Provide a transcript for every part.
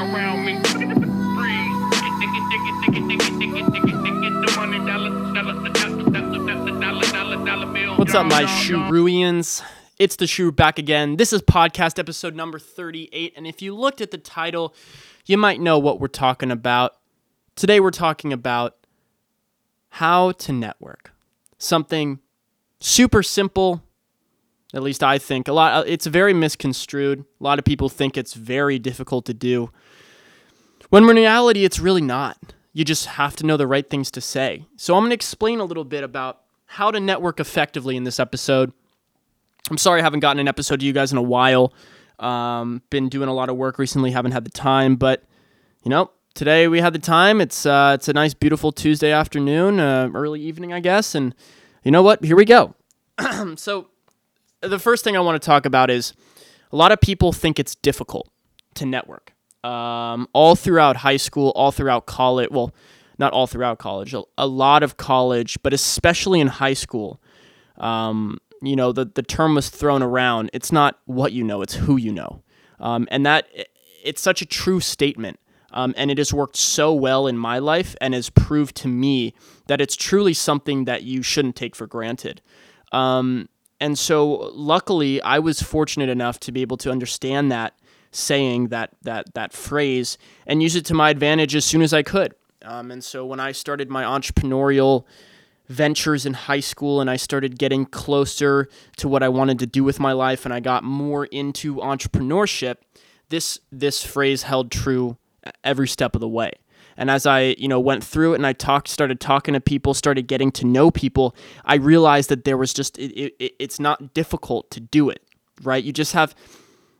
around me. What's up, my. Shrewians? It's the Shrew back again. This is podcast episode number 38. And if you looked at the title, you might know what we're talking about. Today, we're talking about how to network. Something super simple, at least I think. A lot it's very misconstrued. A lot of people think it's very difficult to do. When in reality, it's really not. You just have to know the right things to say. So I'm going to explain a little bit about how to network effectively in this episode. I'm sorry I haven't gotten an episode to you guys in a while. Um, been doing a lot of work recently, haven't had the time, but you know, today we had the time. It's uh, it's a nice, beautiful Tuesday afternoon, uh, early evening, I guess. And you know what? Here we go. so the first thing I want to talk about is a lot of people think it's difficult to network. Um, all throughout high school, all throughout college. Well, not all throughout college. A, lot of college, but especially in high school. Um, you know, the the term was thrown around. It's not what you know; it's who you know, um, and that it's such a true statement. Um, and it has worked so well in my life and has proved to me that it's truly something that you shouldn't take for granted. Um, and so, luckily, I was fortunate enough to be able to understand that saying, that that that phrase, and use it to my advantage as soon as I could. Um, and so, when I started my entrepreneurial ventures in high school and I started getting closer to what I wanted to do with my life, and I got more into entrepreneurship, this this phrase held true every step of the way. And as I, you know, went through it and I talked, started talking to people, started getting to know people, I realized that there was just it, it, it's not difficult to do it, right? You just have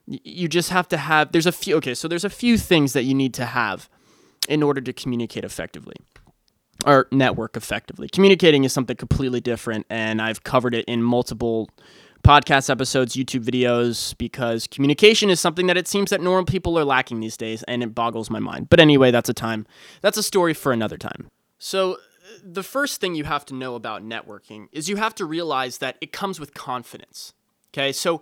you just have to have there's a few okay, so there's a few things that you need to have in order to communicate effectively or network effectively. Communicating is something completely different and I've covered it in multiple podcast episodes, YouTube videos, because communication is something that it seems that normal people are lacking these days, and it boggles my mind. But anyway, that's a time, that's a story for another time. So, uh, the first thing you have to know about networking is you have to realize that it comes with confidence. Okay, so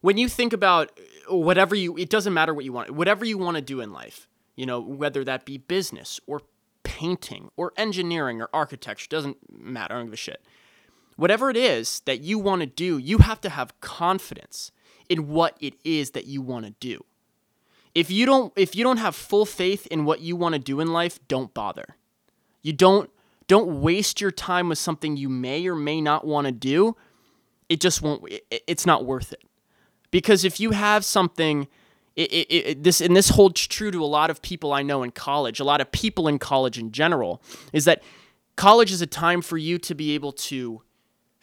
when you think about uh, whatever you, it doesn't matter what you want, whatever you want to do in life, you know, whether that be business or painting or engineering or architecture, doesn't matter, I don't give a shit whatever it is that you want to do, you have to have confidence in what it is that you want to do. If you don't if you don't have full faith in what you want to do in life, don't bother. You don't don't waste your time with something you may or may not want to do. It just won't it's not worth it. Because if you have something it, it, it, this and this holds true to a lot of people I know in college, a lot of people in college in general, is that college is a time for you to be able to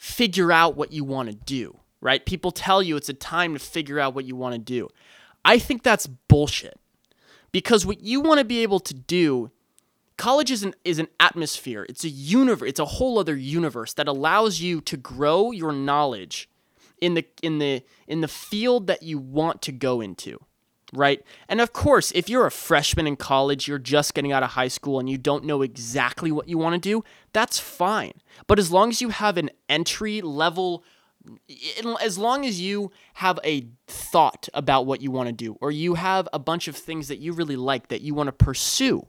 figure out what you want to do, right? People tell you it's a time to figure out what you want to do. I think that's bullshit. Because what you want to be able to do, college is an, is an atmosphere, it's a universe, it's a whole other universe that allows you to grow your knowledge in the in the in the field that you want to go into right? And of course, if you're a freshman in college, you're just getting out of high school and you don't know exactly what you want to do, that's fine. But as long as you have an entry level as long as you have a thought about what you want to do or you have a bunch of things that you really like that you want to pursue,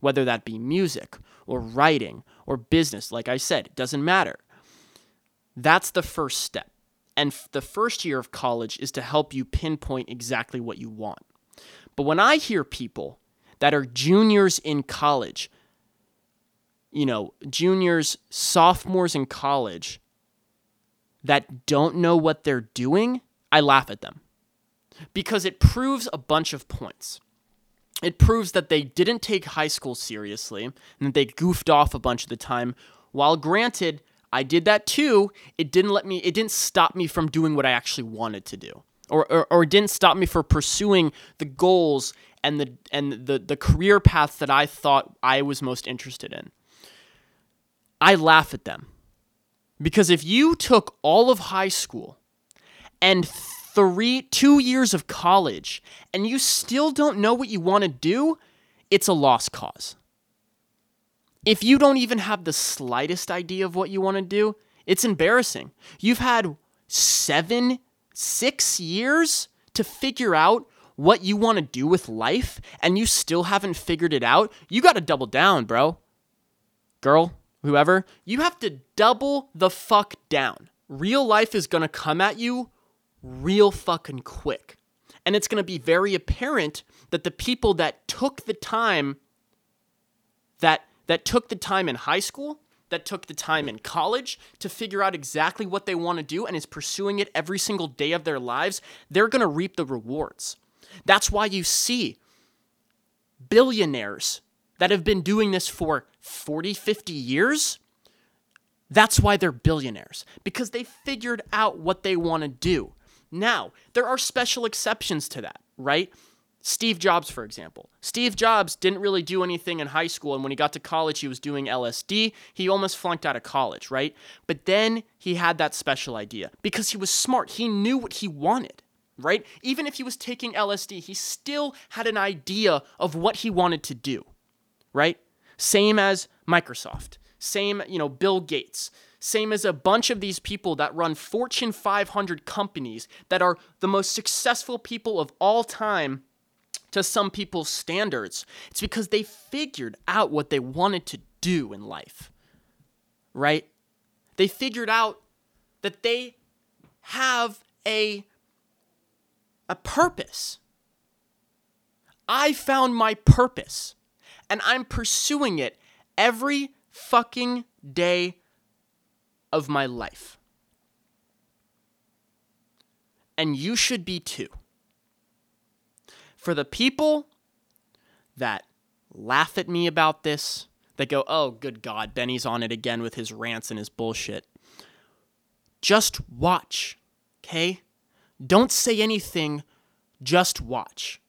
whether that be music or writing or business, like I said, it doesn't matter. That's the first step. And the first year of college is to help you pinpoint exactly what you want. But when I hear people that are juniors in college, you know, juniors, sophomores in college that don't know what they're doing, I laugh at them because it proves a bunch of points. It proves that they didn't take high school seriously and that they goofed off a bunch of the time. While granted, I did that too. It didn't let me, it didn't stop me from doing what I actually wanted to do. Or, or, or didn't stop me from pursuing the goals and the and the, the career paths that I thought I was most interested in. I laugh at them. Because if you took all of high school and three two years of college and you still don't know what you want to do, it's a lost cause if you don't even have the slightest idea of what you want to do, it's embarrassing. You've had seven, six years to figure out what you want to do with life and you still haven't figured it out, you got to double down, bro. Girl, whoever, you have to double the fuck down. Real life is going to come at you real fucking quick. And it's going to be very apparent that the people that took the time that that took the time in high school, that took the time in college to figure out exactly what they want to do and is pursuing it every single day of their lives, they're going to reap the rewards. That's why you see billionaires that have been doing this for 40, 50 years. That's why they're billionaires, because they figured out what they want to do. Now, there are special exceptions to that, right? Steve Jobs, for example. Steve Jobs didn't really do anything in high school, and when he got to college, he was doing LSD. He almost flunked out of college, right? But then he had that special idea because he was smart. He knew what he wanted, right? Even if he was taking LSD, he still had an idea of what he wanted to do, right? Same as Microsoft, same, you know, Bill Gates. Same as a bunch of these people that run Fortune 500 companies that are the most successful people of all time to some people's standards. It's because they figured out what they wanted to do in life, right? They figured out that they have a, a purpose. I found my purpose and I'm pursuing it every fucking day of my life. And you should be too. For the people that laugh at me about this, that go, oh, good God, Benny's on it again with his rants and his bullshit. Just watch, okay? Don't say anything, just watch.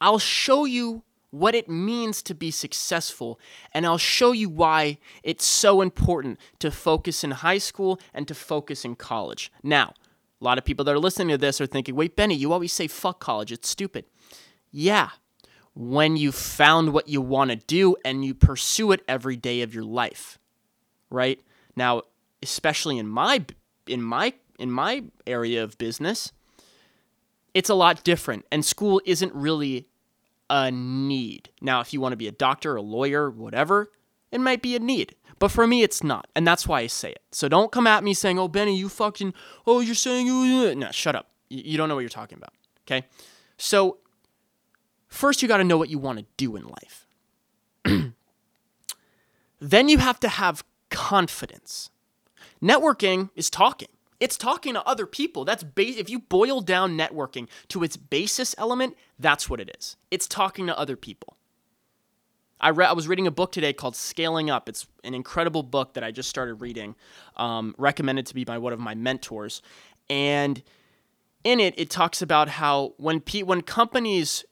I'll show you what it means to be successful, and I'll show you why it's so important to focus in high school and to focus in college. Now, a lot of people that are listening to this are thinking, wait, Benny, you always say fuck college, it's stupid. Yeah, when you found what you want to do and you pursue it every day of your life, right? Now, especially in my in my in my area of business, it's a lot different and school isn't really a need. Now, if you want to be a doctor, a lawyer, whatever, it might be a need. But for me, it's not. And that's why I say it. So don't come at me saying, oh, Benny, you fucking, oh, you're saying you. No, shut up. You don't know what you're talking about. Okay? So, first, you got to know what you want to do in life. then you have to have confidence. Networking is talking. It's talking to other people. That's ba- if you boil down networking to its basis element, that's what it is. It's talking to other people. I read. I was reading a book today called Scaling Up. It's an incredible book that I just started reading, um, recommended to me by one of my mentors, and in it, it talks about how when when companies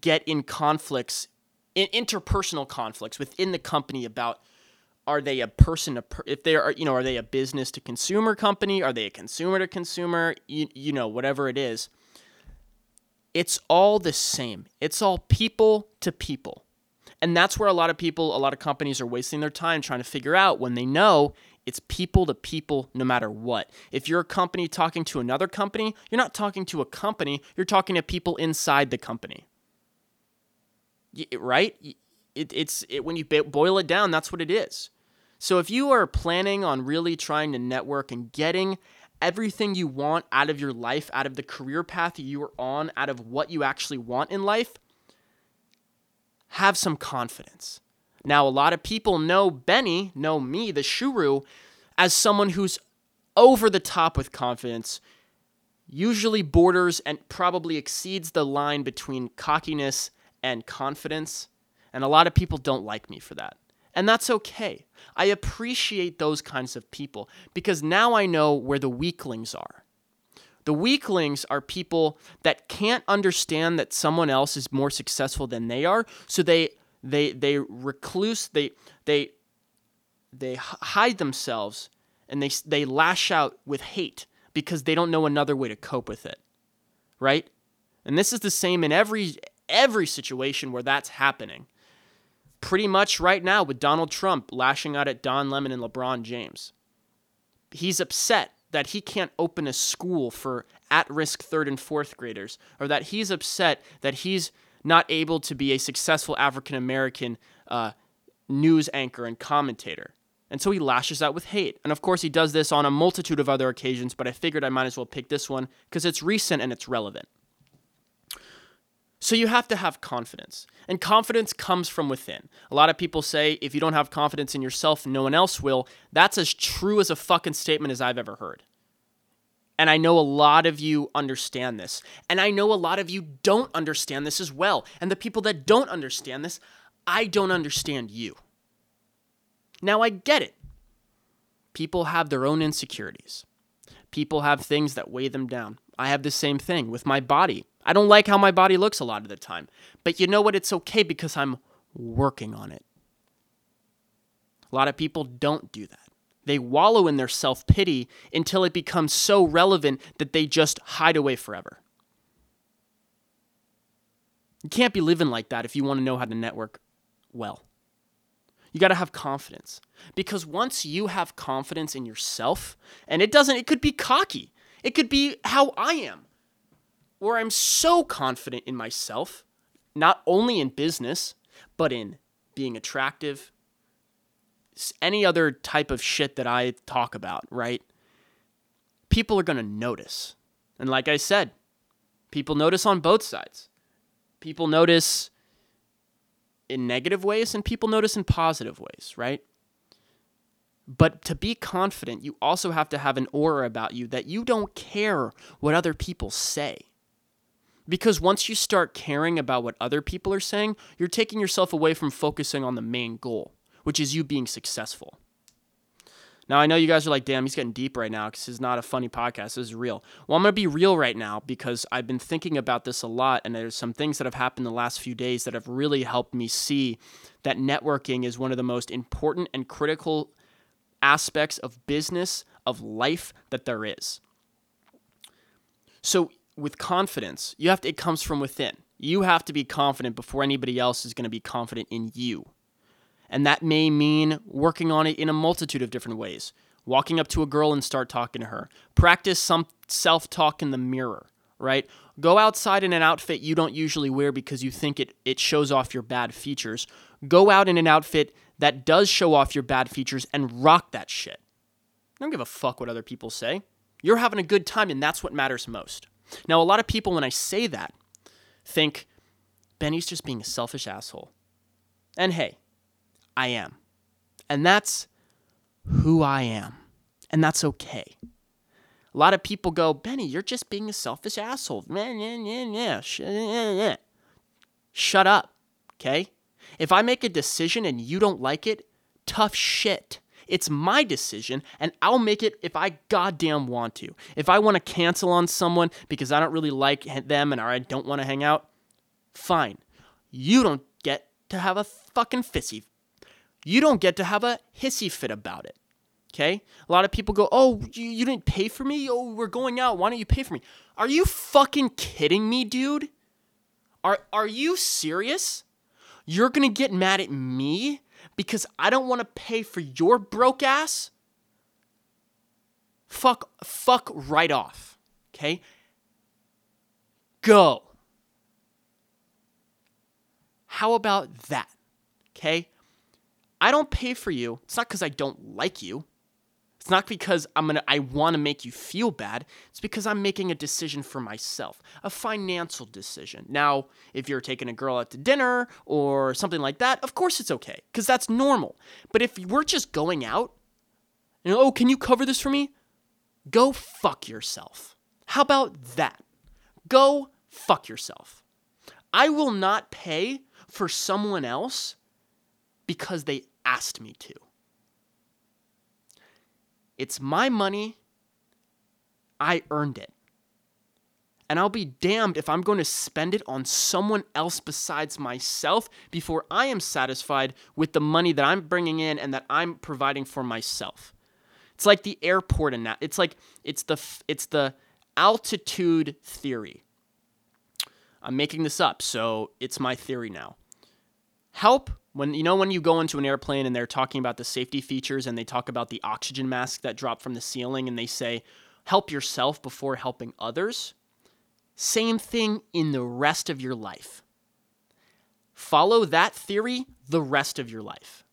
get in conflicts, in interpersonal conflicts within the company about are they a person to per- if they are you know are they a business to consumer company are they a consumer to consumer you, you know whatever it is it's all the same. It's all people to people. And that's where a lot of people a lot of companies are wasting their time trying to figure out when they know it's people to people no matter what. If you're a company talking to another company you're not talking to a company you're talking to people inside the company. Right? It, it's it, when you boil it down, that's what it is. So if you are planning on really trying to network and getting everything you want out of your life, out of the career path you are on, out of what you actually want in life, have some confidence. Now, a lot of people know Benny, know me, the Shuru, as someone who's over the top with confidence, usually borders and probably exceeds the line between cockiness and confidence. And a lot of people don't like me for that. And that's okay. I appreciate those kinds of people because now I know where the weaklings are. The weaklings are people that can't understand that someone else is more successful than they are, so they they they recluse, they they they hide themselves and they they lash out with hate because they don't know another way to cope with it. Right? And this is the same in every every situation where that's happening pretty much right now with Donald Trump lashing out at Don Lemon and LeBron James. He's upset that he can't open a school for at risk third and fourth graders, or that he's upset that he's not able to be a successful African American uh, news anchor and commentator. And so he lashes out with hate. And of course, he does this on a multitude of other occasions, but I figured I might as well pick this one because it's recent and it's relevant. So you have to have confidence. And confidence comes from within. A lot of people say if you don't have confidence in yourself, no one else will. That's as true as a fucking statement as I've ever heard. And I know a lot of you understand this. And I know a lot of you don't understand this as well. And the people that don't understand this, I don't understand you. Now I get it. People have their own insecurities. People have things that weigh them down. I have the same thing with my body. I don't like how my body looks a lot of the time. But you know what? It's okay because I'm working on it. A lot of people don't do that. They wallow in their self pity until it becomes so relevant that they just hide away forever. You can't be living like that if you want to know how to network well. You got to have confidence because once you have confidence in yourself, and it doesn't, it could be cocky, it could be how I am where I'm so confident in myself, not only in business, but in being attractive, any other type of shit that I talk about, right? People are going to notice. And like I said, people notice on both sides. People notice in negative ways and people notice in positive ways, right? But to be confident, you also have to have an aura about you that you don't care what other people say. Because once you start caring about what other people are saying, you're taking yourself away from focusing on the main goal, which is you being successful. Now, I know you guys are like, damn, he's getting deep right now because this is not a funny podcast. This is real. Well, I'm going to be real right now because I've been thinking about this a lot, and there's some things that have happened the last few days that have really helped me see that networking is one of the most important and critical aspects of business, of life that there is. So, with confidence, you have to, it comes from within. You have to be confident before anybody else is going to be confident in you. And that may mean working on it in a multitude of different ways. Walking up to a girl and start talking to her. Practice some self talk in the mirror, right? Go outside in an outfit you don't usually wear because you think it, it shows off your bad features. Go out in an outfit that does show off your bad features and rock that shit. Don't give a fuck what other people say. You're having a good time, and that's what matters most. Now, a lot of people, when I say that, think Benny's just being a selfish asshole. And hey, I am. And that's who I am. And that's okay. A lot of people go, Benny, you're just being a selfish asshole. Shut up, okay? If I make a decision and you don't like it, tough shit. It's my decision, and I'll make it if I goddamn want to. If I want to cancel on someone because I don't really like them and I don't want to hang out, fine. You don't get to have a fucking fissy. You don't get to have a hissy fit about it. Okay? A lot of people go, Oh, you, you didn't pay for me? Oh, we're going out. Why don't you pay for me? Are you fucking kidding me, dude? Are, are you serious? You're gonna get mad at me because I don't want to pay for your broke ass, fuck fuck right off. Okay? Go. How about that? Okay? I don't pay for you. It's not cuz I don't like you. It's not because I'm gonna I want to make you feel bad. It's because I'm making a decision for myself, a financial decision. Now, if you're taking a girl out to dinner or something like that, of course it's okay, because that's normal. But if we're just going out, you know, oh, can you cover this for me? Go fuck yourself. How about that? Go fuck yourself. I will not pay for someone else because they asked me to. It's my money. I earned it. And I'll be damned if I'm going to spend it on someone else besides myself before I am satisfied with the money that I'm bringing in and that I'm providing for myself. It's like the airport and that. It's like it's the it's the altitude theory. I'm making this up, so it's my theory now. Help when you know when you go into an airplane and they're talking about the safety features and they talk about the oxygen mask that drop from the ceiling and they say help yourself before helping others. Same thing in the rest of your life. Follow that theory the rest of your life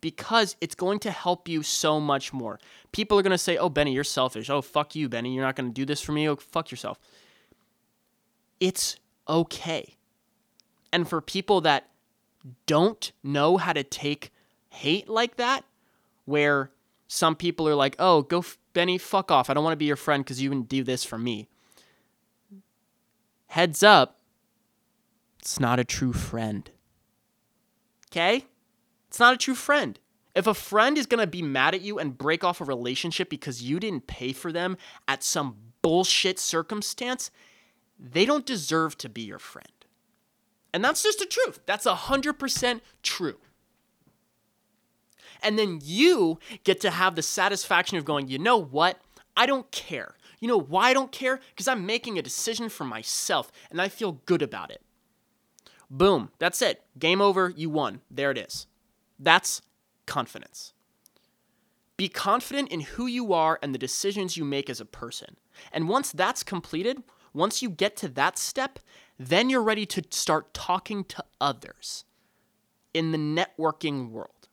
because it's going to help you so much more. People are going to say, Oh, Benny, you're selfish. Oh, fuck you, Benny. You're not going to do this for me. Oh, fuck yourself. It's okay. And for people that don't know how to take hate like that, where some people are like, oh, go, f- Benny, fuck off. I don't want to be your friend because you didn't do this for me. Heads up, it's not a true friend. Okay? It's not a true friend. If a friend is going to be mad at you and break off a relationship because you didn't pay for them at some bullshit circumstance, they don't deserve to be your friend. And that's just the truth. That's 100% true. And then you get to have the satisfaction of going, you know what? I don't care. You know why I don't care? Because I'm making a decision for myself and I feel good about it. Boom. That's it. Game over. You won. There it is. That's confidence. Be confident in who you are and the decisions you make as a person. And once that's completed, once you get to that step, then you're ready to start talking to others in the networking world.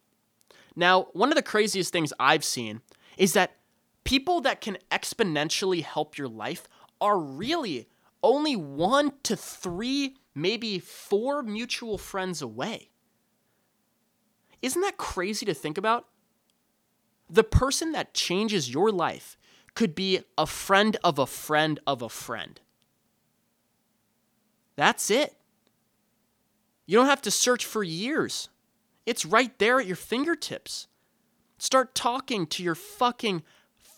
Now, one of the craziest things I've seen is that people that can exponentially help your life are really only one to three, maybe four mutual friends away. Isn't that crazy to think about? The person that changes your life could be a friend of a friend of a friend. That's it. You don't have to search for years. It's right there at your fingertips. Start talking to your fucking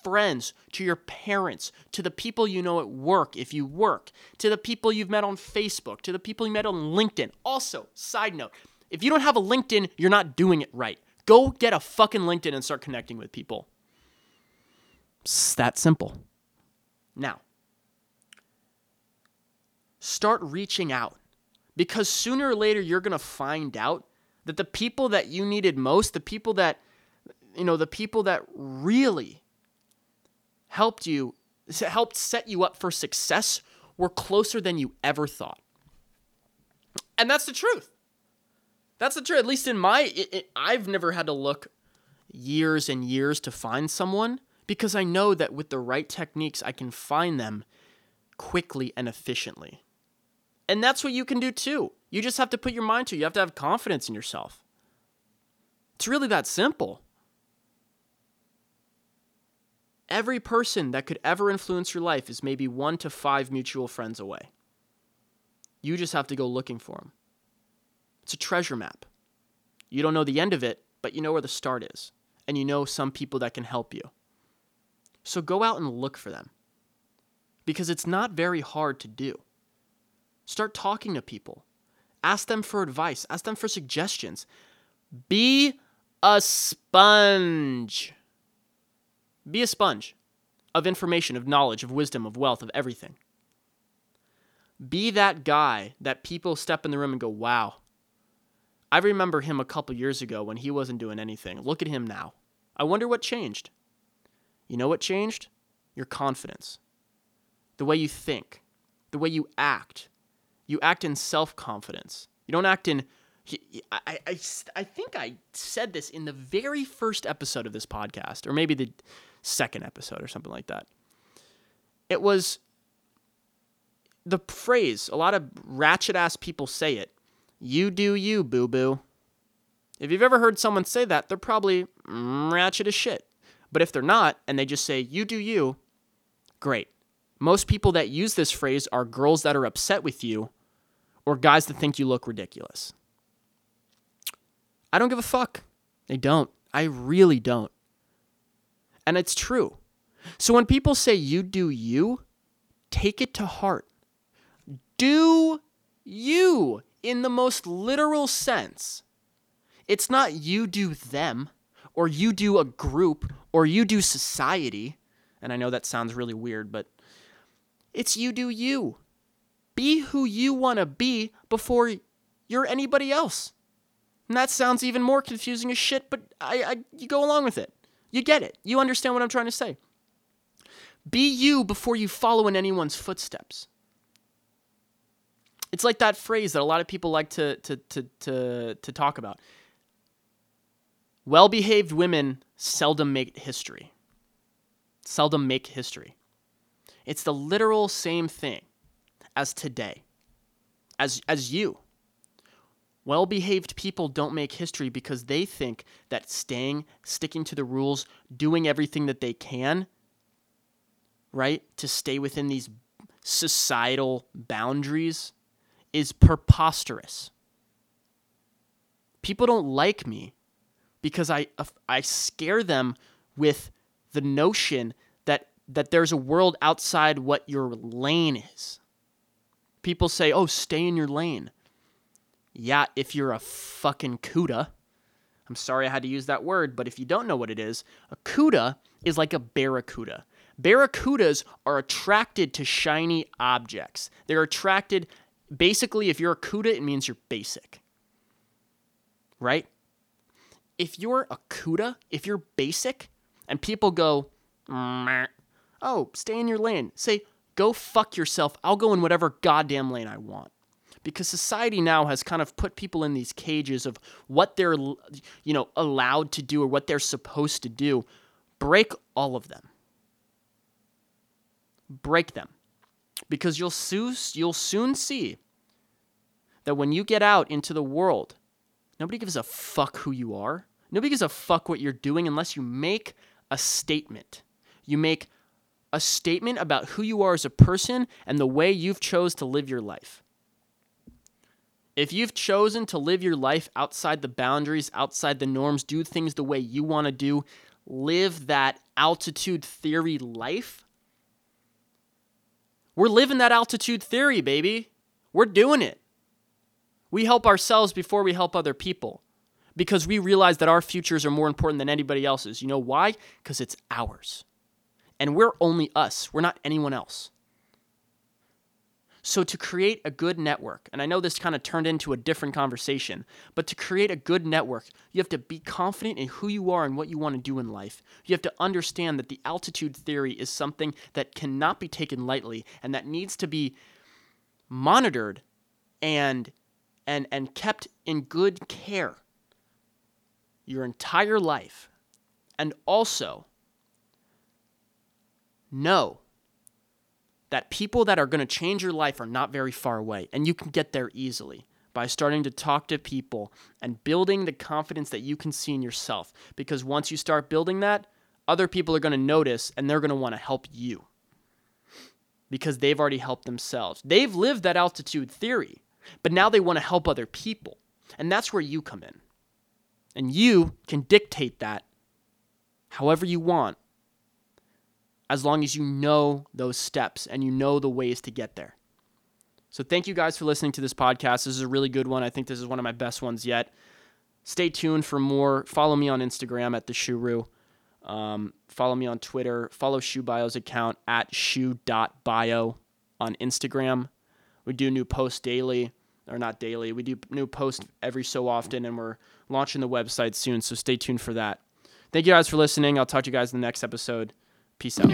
friends, to your parents, to the people you know at work if you work, to the people you've met on Facebook, to the people you met on LinkedIn. Also, side note, if you don't have a LinkedIn, you're not doing it right. Go get a fucking LinkedIn and start connecting with people. It's that simple. Now, start reaching out because sooner or later you're going to find out that the people that you needed most, the people that, you know, the people that really helped you, helped set you up for success were closer than you ever thought. And that's the truth. That's the truth. At least in my, it, it, I've never had to look years and years to find someone because I know that with the right techniques, I can find them quickly and efficiently. And that's what you can do too. You just have to put your mind to it. You have to have confidence in yourself. It's really that simple. Every person that could ever influence your life is maybe one to five mutual friends away. You just have to go looking for them. It's a treasure map. You don't know the end of it, but you know where the start is. And you know some people that can help you. So go out and look for them. Because it's not very hard to do. Start talking to people. Ask them for advice, ask them for suggestions. Be a sponge. Be a sponge of information, of knowledge, of wisdom, of wealth, of everything. Be that guy that people step in the room and go, wow. I remember him a couple years ago when he wasn't doing anything. Look at him now. I wonder what changed. You know what changed? Your confidence, the way you think, the way you act, you act in self confidence. You don't act in. I, I, I think I said this in the very first episode of this podcast, or maybe the second episode, or something like that. It was the phrase, a lot of ratchet ass people say it you do you, boo boo. If you've ever heard someone say that, they're probably ratchet as shit. But if they're not, and they just say, you do you, great. Most people that use this phrase are girls that are upset with you or guys that think you look ridiculous. I don't give a fuck. They don't. I really don't. And it's true. So when people say you do you, take it to heart. Do you in the most literal sense. It's not you do them, or you do a group, or you do society. And I know that sounds really weird, but it's you do you. Be who you want to be before you're anybody else. And that sounds even more confusing as shit, but I, I you go along with it. You get it. You understand what I'm trying to say. Be you before you follow in anyone's footsteps. It's like that phrase that a lot of people like to to to to, to talk about. Well-behaved women seldom make history. Seldom make history. It's the literal same thing as today. As as you. Well-behaved people don't make history because they think that staying, sticking to the rules, doing everything that they can, right, to stay within these societal boundaries is preposterous. People don't like me because I I scare them with the notion that that there's a world outside what your lane is. People say, "Oh, stay in your lane." Yeah, if you're a fucking cuda. I'm sorry I had to use that word, but if you don't know what it is, a cuda is like a barracuda. Barracudas are attracted to shiny objects. They're attracted basically if you're a CUDA, it means you're basic. Right? If you're a CUDA, if you're basic, and people go, oh, stay in your lane, say, go fuck yourself. I'll go in whatever goddamn lane I want. Because society now has kind of put people in these cages of what they're, you know, allowed to do or what they're supposed to do. Break all of them. Break them because you'll soon you'll soon see that when you get out into the world, nobody gives a fuck who you are. Nobody gives a fuck what you're doing unless you make a statement. You make a statement about who you are as a person and the way you've chose to live your life. If you've chosen to live your life outside the boundaries, outside the norms, do things the way you want to do, live that altitude theory life, we're living that altitude theory, baby. We're doing it. We help ourselves before we help other people because we realize that our futures are more important than anybody else's. You know why? Because it's ours. And we're only us, we're not anyone else. So, to create a good network, and I know this kind of turned into a different conversation, but to create a good network, you have to be confident in who you are and what you want to do in life. You have to understand that the altitude theory is something that cannot be taken lightly and that needs to be monitored and and and kept in good care your entire life. And also know that people that are going to change your life are not very far away, and you can get there easily by starting to talk to people and building the confidence that you can see in yourself. Because once you start building that, other people are going to notice and they're going to want to help you because they've already helped themselves. They've lived that altitude theory, but now they want to help other people. And that's where you come in. And you can dictate that however you want as long as you know those steps and you know the ways to get there. So, thank you guys for listening to this podcast. This is a really good one. I think this is one of my best ones yet. Stay tuned for more. Follow me on Instagram at the Shuru. Um, follow me on Twitter. Follow ShoeBio's account at shoe.bio on Instagram. We do new posts daily, or not daily. We do new posts every so often, and we're launching the website soon. So stay tuned for that. Thank you guys for listening. I'll talk to you guys in the next episode. Peace out.